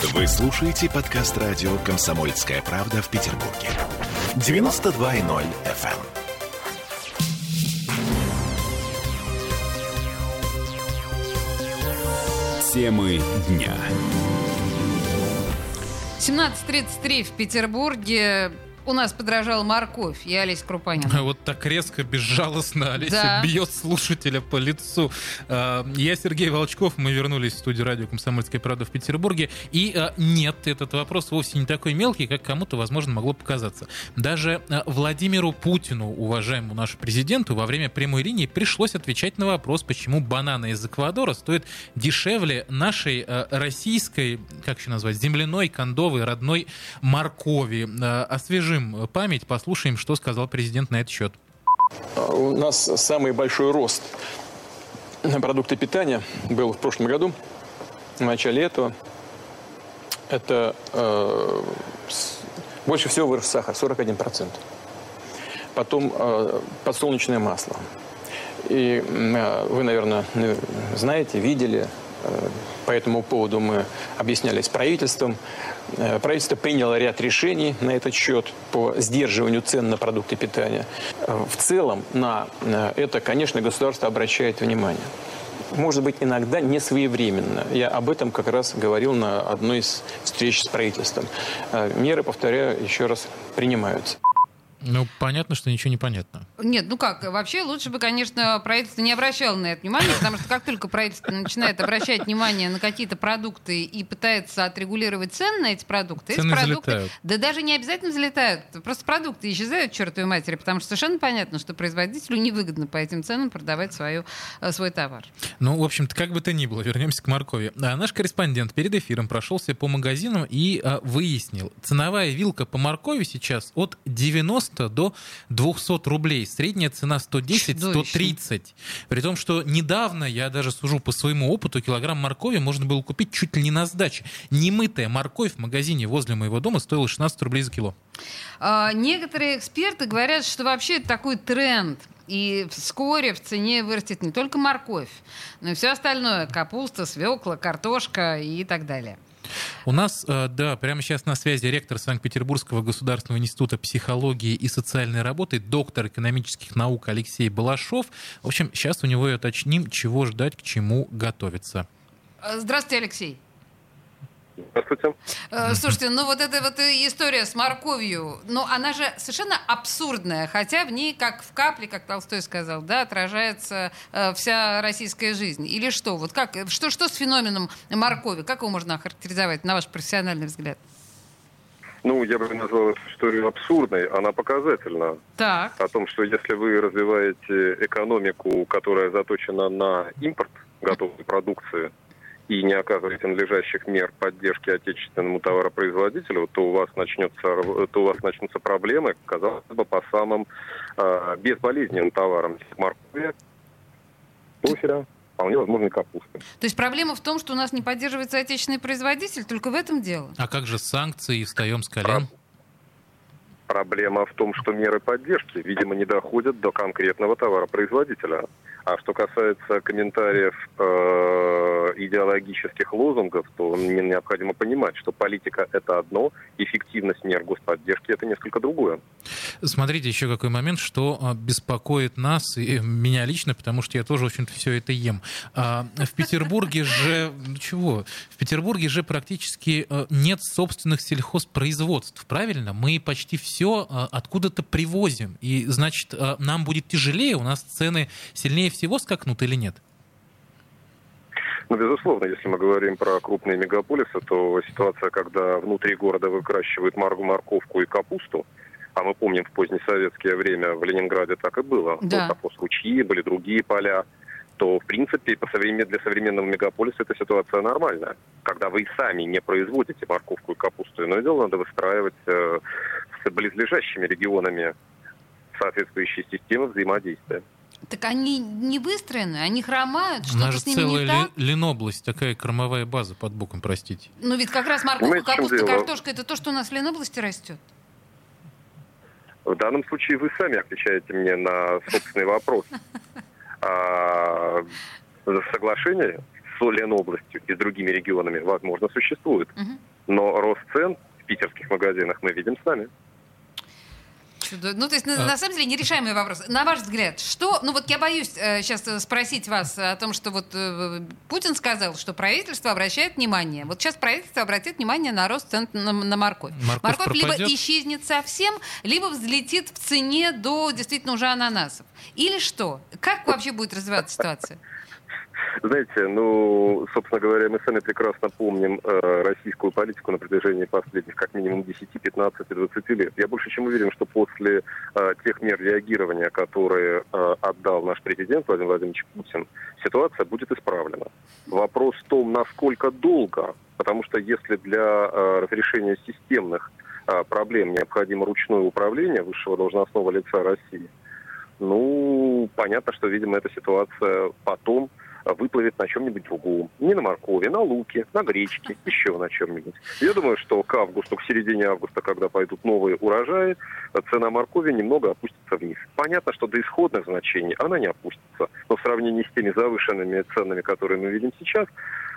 Вы слушаете подкаст радио «Комсомольская правда» в Петербурге. 92.0 FM. Темы дня. 17.33 в Петербурге. У нас подражала морковь. Я Олеся Крупанина. Вот так резко, безжалостно Олеся Да. бьет слушателя по лицу. А, Я Сергей Волчков, мы вернулись в студию радио «Комсомольская правда» в Петербурге. И а, нет, этот вопрос вовсе не такой мелкий, как кому-то, возможно, могло показаться. Даже а, Владимиру Путину, уважаемому нашему президенту, во время прямой линии пришлось отвечать на вопрос, почему бананы из Эквадора стоят дешевле нашей российской, как еще назвать, земляной, кондовой, родной моркови. А, Освежим память, послушаем, что сказал президент на этот счет. У нас самый большой рост на продукты питания был в прошлом году, в начале этого. Это э, больше всего вырос сахар, 41%. Потом э, подсолнечное масло. И э, вы, наверное, ну, знаете, видели, э, по этому поводу мы объяснялись с правительством. Э, Правительство приняло ряд решений на этот счет по сдерживанию цен на продукты питания. Э, В целом на э, это, конечно, государство обращает внимание. Может быть, иногда не своевременно. Я об этом как раз говорил на одной из встреч с правительством. Меры, повторяю, еще раз принимаются. Ну, понятно, что ничего не понятно. Нет, ну как, вообще лучше бы, конечно, правительство не обращало на это внимание, потому что как только правительство начинает обращать внимание на какие-то продукты и пытается отрегулировать цены на эти продукты, Цены эти продукты, залетают. да даже не обязательно взлетают, просто продукты исчезают чертовой матери, потому что совершенно понятно, что производителю невыгодно по этим ценам продавать свою, э, свой товар. Ну, в общем-то, как бы то ни было, вернемся к моркови. А наш корреспондент перед эфиром прошелся по магазинам и а, выяснил, ценовая вилка по моркови сейчас от 90 до 200 рублей. Средняя цена 110-130. При том, что недавно, я даже сужу по своему опыту, килограмм моркови можно было купить чуть ли не на сдаче. Немытая морковь в магазине возле моего дома стоила 16 рублей за кило. А, Некоторые эксперты говорят, что вообще это такой тренд. И вскоре в цене вырастет не только морковь, но и все остальное. Капуста, свекла, картошка и так далее. У нас, э, да, прямо сейчас на связи ректор Санкт-Петербургского государственного института психологии и социальной работы, доктор экономических наук Алексей Балашов. В общем, сейчас у него и уточним, чего ждать, к чему готовиться. А, Здравствуйте, Алексей. Здравствуйте. Э, Слушайте, ну вот эта вот история с морковью, ну она же совершенно абсурдная, хотя в ней, как в капле, как Толстой сказал, да, отражается э, вся российская жизнь. Или что? Вот как, что, что с феноменом моркови? Как его можно охарактеризовать, на ваш профессиональный взгляд? Ну, я бы назвал эту историю абсурдной. Она показательна. Так. О том, что если вы развиваете экономику, которая заточена на импорт готовой продукции, и не оказываете надлежащих мер поддержки отечественному товаропроизводителю, то у вас начнется, то у вас начнутся проблемы, казалось бы, по самым э, безболезненным товарам моркови, тофеля, вполне возможно, и капусты. То есть проблема в том, что у нас не поддерживается отечественный производитель, только в этом дело. А как же санкции и встаем с колен? Проблема в том, что меры поддержки, видимо, не доходят до конкретного товаропроизводителя. А что касается комментариев э, идеологических лозунгов, то мне необходимо понимать, что политика это одно, эффективность мер господдержки это несколько другое. Смотрите еще какой момент, что а, беспокоит нас и меня лично, потому что я тоже, в общем-то, все это ем. А, В Петербурге же, ну чего, в Петербурге же практически а, нет собственных сельхозпроизводств, правильно? Мы почти все откуда-то привозим, и, значит, нам будет тяжелее, у нас цены сильнее всего скакнут или нет? Ну, безусловно, если мы говорим про крупные мегаполисы, то ситуация, когда внутри города выращивают мор- морковку и капусту, а мы помним, в позднесоветское время в Ленинграде так и было. Да. Был совхоз Лучьи, были другие поля то, в принципе, по современ- для современного мегаполиса эта ситуация нормальная. Когда вы и сами не производите морковку и капусту, но дело надо выстраивать э, с близлежащими регионами соответствующие системы взаимодействия. Так они не выстроены, они хромают, У нас же с ними целая не так. Ленобласть, такая кормовая база под боком, простите. Ну ведь как раз морковка, капуста, картошка это то, что у нас в Ленобласти растет. В данном случае вы сами отвечаете мне на собственный вопрос. А, соглашение с Ленобластью и с другими регионами, возможно, существует. Но рост цен в питерских магазинах мы видим сами. Чудо. Ну, то есть, на, а... на самом деле, нерешаемый вопрос. На ваш взгляд, что... Ну, вот я боюсь э, сейчас э, спросить вас о том, что вот э, Путин сказал, что правительство обращает внимание. Вот сейчас правительство обратит внимание на рост цен на, на морковь. Морковь, морковь либо исчезнет совсем, либо взлетит в цене до действительно уже ананасов. Или что? Как вообще будет развиваться ситуация? Знаете, ну, собственно говоря, мы сами прекрасно помним э, российскую политику на протяжении последних как минимум 10, 15, 20 лет. Я больше чем уверен, что после э, тех мер реагирования, которые э, отдал наш президент Владимир Владимирович Путин, ситуация будет исправлена. Вопрос в том, насколько долго, потому что если для э, разрешения системных э, проблем необходимо ручное управление высшего должностного лица России, ну, понятно, что, видимо, эта ситуация потом выплывет на чем-нибудь другом. Не на моркови, на луке, на гречке, еще на чем-нибудь. Я думаю, что к августу, к середине августа, когда пойдут новые урожаи, цена моркови немного опустится вниз. Понятно, что до исходных значений она не опустится. Но в сравнении с теми завышенными ценами, которые мы видим сейчас,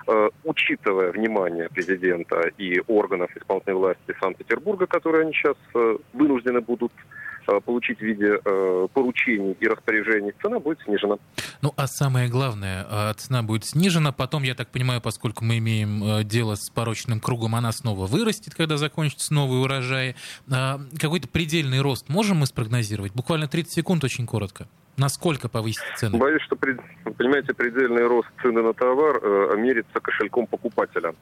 э, учитывая внимание президента и органов исполнительной власти Санкт-Петербурга, которые они сейчас э, вынуждены будут Э, получить в виде э, поручений и распоряжений, цена будет снижена. Ну, а самое главное, э, цена будет снижена. Потом, я так понимаю, поскольку мы имеем дело с порочным кругом, она снова вырастет, когда закончится новый урожай. Какой-то предельный рост можем мы спрогнозировать? Буквально 30 секунд, очень коротко. Насколько повысить цены? Боюсь, что, понимаете, предельный рост цены на товар э, мерится кошельком покупателя.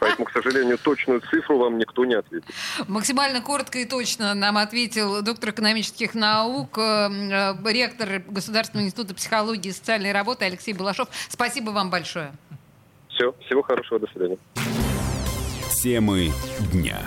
Поэтому, к сожалению, точную цифру вам никто не ответит. Максимально коротко и точно нам ответил доктор экономических наук, э, э, ректор Государственного института психологии и социальной работы Алексей Балашов. Спасибо вам большое. Все, всего хорошего, до свидания. Темы дня.